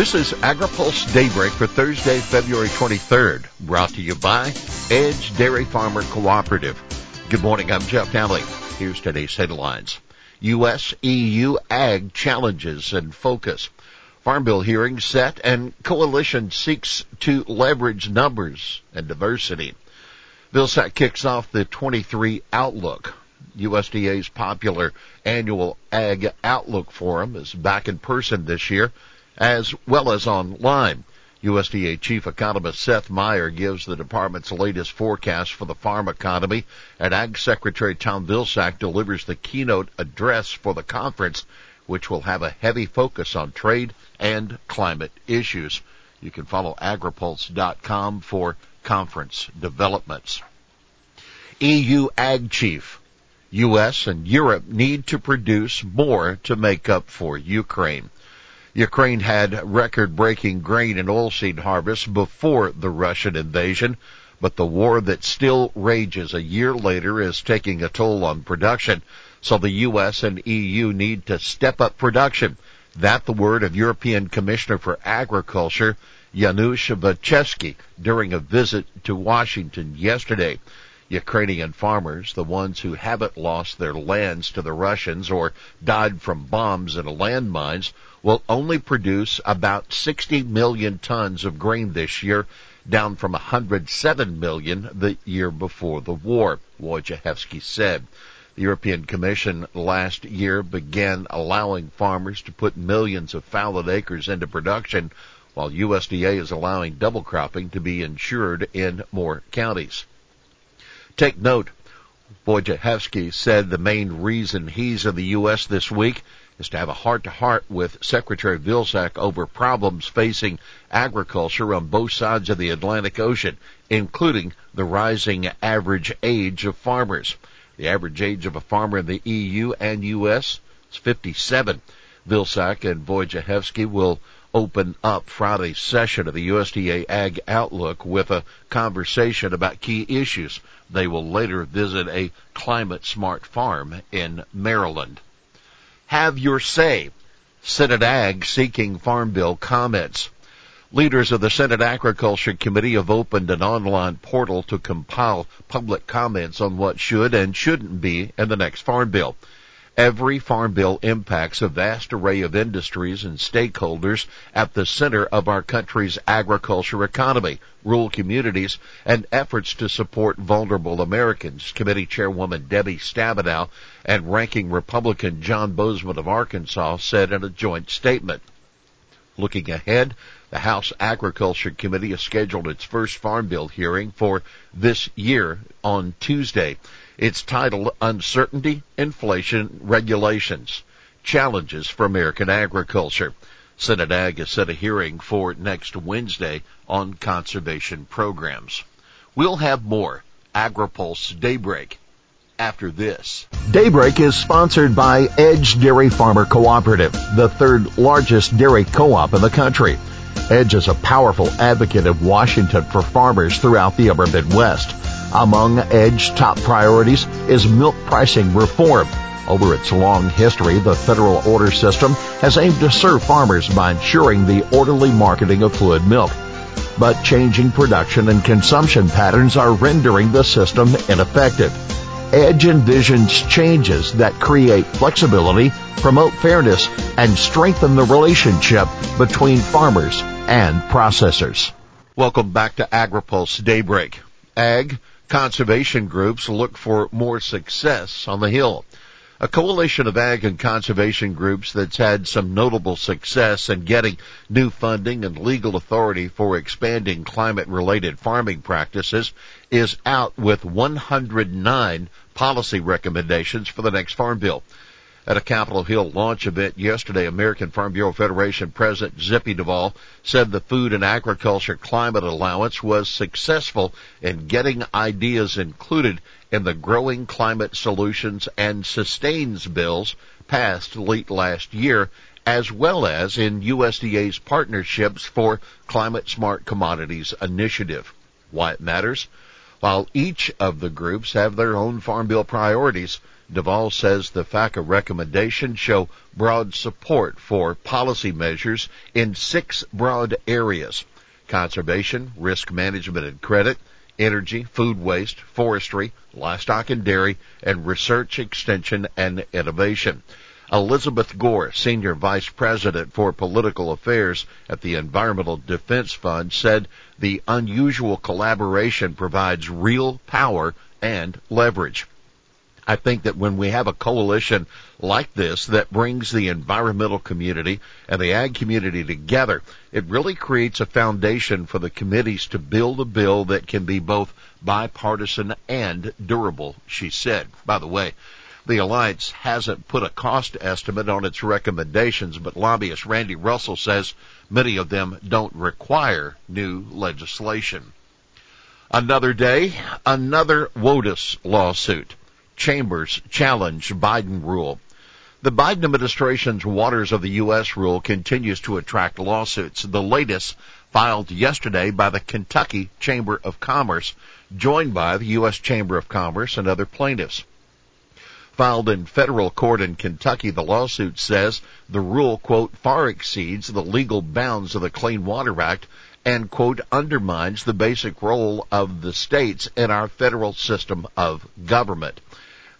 This is AgriPulse Daybreak for Thursday, February 23rd, brought to you by Edge Dairy Farmer Cooperative. Good morning, I'm Jeff Nalley. Here's today's headlines. U.S. EU ag challenges and focus. Farm Bill hearing set and coalition seeks to leverage numbers and diversity. Vilsack kicks off the 23 Outlook. USDA's popular annual Ag Outlook Forum is back in person this year as well as online. USDA Chief Economist Seth Meyer gives the department's latest forecast for the farm economy, and Ag Secretary Tom Vilsack delivers the keynote address for the conference, which will have a heavy focus on trade and climate issues. You can follow agripulse.com for conference developments. EU Ag Chief. U.S. and Europe need to produce more to make up for Ukraine. Ukraine had record-breaking grain and oilseed harvests before the Russian invasion, but the war that still rages a year later is taking a toll on production. So the U.S. and EU need to step up production. That the word of European Commissioner for Agriculture, Janusz Wojciechowski, during a visit to Washington yesterday. Ukrainian farmers, the ones who haven't lost their lands to the Russians or died from bombs and landmines, will only produce about 60 million tons of grain this year, down from 107 million the year before the war, Wojciechowski said. The European Commission last year began allowing farmers to put millions of fallow acres into production, while USDA is allowing double cropping to be insured in more counties. Take note, Wojciechowski said the main reason he's in the U.S. this week is to have a heart-to-heart with Secretary Vilsack over problems facing agriculture on both sides of the Atlantic Ocean, including the rising average age of farmers. The average age of a farmer in the EU and U.S. is 57. Vilsack and Wojciechowski will open up Friday's session of the USDA Ag Outlook with a conversation about key issues. They will later visit a climate smart farm in Maryland. Have your say. Senate Ag seeking Farm Bill comments. Leaders of the Senate Agriculture Committee have opened an online portal to compile public comments on what should and shouldn't be in the next Farm Bill. Every farm bill impacts a vast array of industries and stakeholders at the center of our country's agriculture economy, rural communities, and efforts to support vulnerable Americans. Committee Chairwoman Debbie Stabenow and Ranking Republican John Boozman of Arkansas said in a joint statement. Looking ahead, the House Agriculture Committee has scheduled its first Farm Bill hearing for this year on Tuesday. It's titled Uncertainty, Inflation, Regulations, Challenges for American Agriculture. Senate Ag has set a hearing for next Wednesday on conservation programs. We'll have more AgriPulse Daybreak after this. Daybreak is sponsored by Edge Dairy Farmer Cooperative, the third largest dairy co-op in the country. Edge is a powerful advocate of Washington for farmers throughout the upper Midwest. Among Edge top priorities is milk pricing reform. Over its long history, the federal order system has aimed to serve farmers by ensuring the orderly marketing of fluid milk. But changing production and consumption patterns are rendering the system ineffective. Edge envisions changes that create flexibility, promote fairness, and strengthen the relationship between farmers and processors. Welcome back to AgriPulse Daybreak. Ag conservation groups look for more success on the Hill. A coalition of ag and conservation groups that's had some notable success in getting new funding and legal authority for expanding climate related farming practices is out with 109 policy recommendations for the next farm bill. At a Capitol Hill launch event yesterday, American Farm Bureau Federation President Zippy Duvall said the Food and Agriculture Climate Alliance was successful in getting ideas included in the Growing Climate Solutions and Sustains bills passed late last year, as well as in USDA's Partnerships for Climate Smart Commodities initiative. Why it matters? While each of the groups have their own Farm Bill priorities, Duvall says the FACA recommendations show broad support for policy measures in six broad areas. Conservation, risk management and credit, energy, food waste, forestry, livestock and dairy, and research, extension, and innovation. Elizabeth Gore, Senior Vice President for Political Affairs at the Environmental Defense Fund, said the unusual collaboration provides real power and leverage. I think that when we have a coalition like this that brings the environmental community and the ag community together, it really creates a foundation for the committees to build a bill that can be both bipartisan and durable, she said. By the way, the alliance hasn't put a cost estimate on its recommendations, but lobbyist Randy Russell says many of them don't require new legislation. Another day, another WOTUS lawsuit. Chambers challenge Biden rule. The Biden administration's Waters of the U.S. rule continues to attract lawsuits. The latest filed yesterday by the Kentucky Chamber of Commerce, joined by the U.S. Chamber of Commerce and other plaintiffs. Filed in federal court in Kentucky, the lawsuit says the rule, quote, far exceeds the legal bounds of the Clean Water Act and, quote, undermines the basic role of the states in our federal system of government.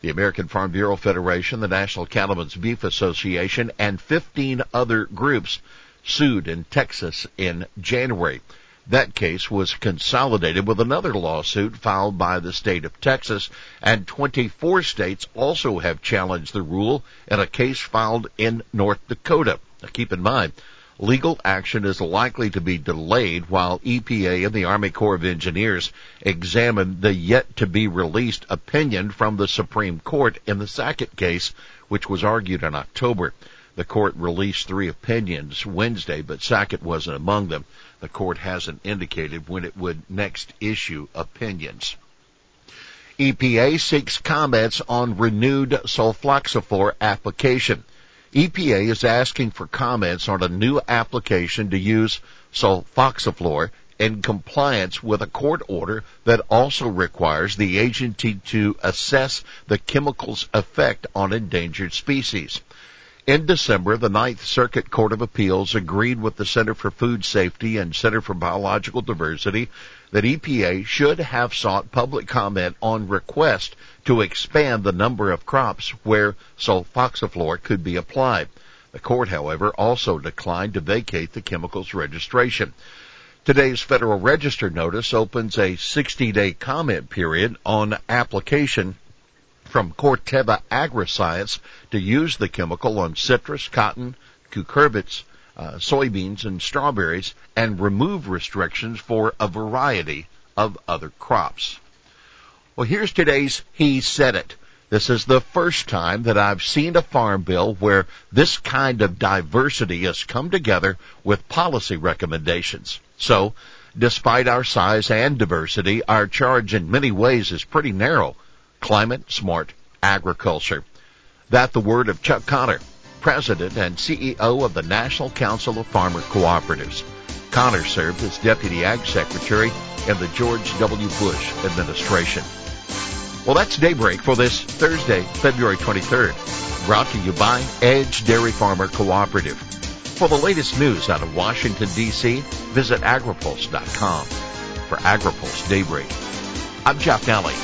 The American Farm Bureau Federation, the National Cattlemen's Beef Association, and 15 other groups sued in Texas in January. That case was consolidated with another lawsuit filed by the state of Texas, and 24 states also have challenged the rule in a case filed in North Dakota. Now keep in mind, legal action is likely to be delayed while EPA and the Army Corps of Engineers examine the yet to be released opinion from the Supreme Court in the Sackett case, which was argued in October. The court released three opinions Wednesday, but Sackett wasn't among them. The court hasn't indicated when it would next issue opinions. EPA seeks comments on renewed sulfoxaflor application. EPA is asking for comments on a new application to use sulfoxaflor in compliance with a court order that also requires the agency to assess the chemical's effect on endangered species. In December, the Ninth Circuit Court of Appeals agreed with the Center for Food Safety and Center for Biological Diversity that EPA should have sought public comment on request to expand the number of crops where sulfoxaflor could be applied. The court, however, also declined to vacate the chemical's registration. Today's Federal Register notice opens a 60-day comment period on application from Corteva Agriscience to use the chemical on citrus, cotton, cucurbits, uh, soybeans, and strawberries, and remove restrictions for a variety of other crops. Well, here's today's He Said It. This is the first time that I've seen a farm bill where this kind of diversity has come together with policy recommendations. So, despite our size and diversity, our charge in many ways is pretty narrow. Climate smart agriculture. That the word of Chuck Conner, President and CEO of the National Council of Farmer Cooperatives. Connor served as Deputy Ag Secretary in the George W. Bush administration. Well, that's Daybreak for this Thursday, February 23rd. Brought to you by Edge Dairy Farmer Cooperative. For the latest news out of Washington, D.C., visit agripulse.com. For AgriPulse Daybreak, I'm Jeff Nalley.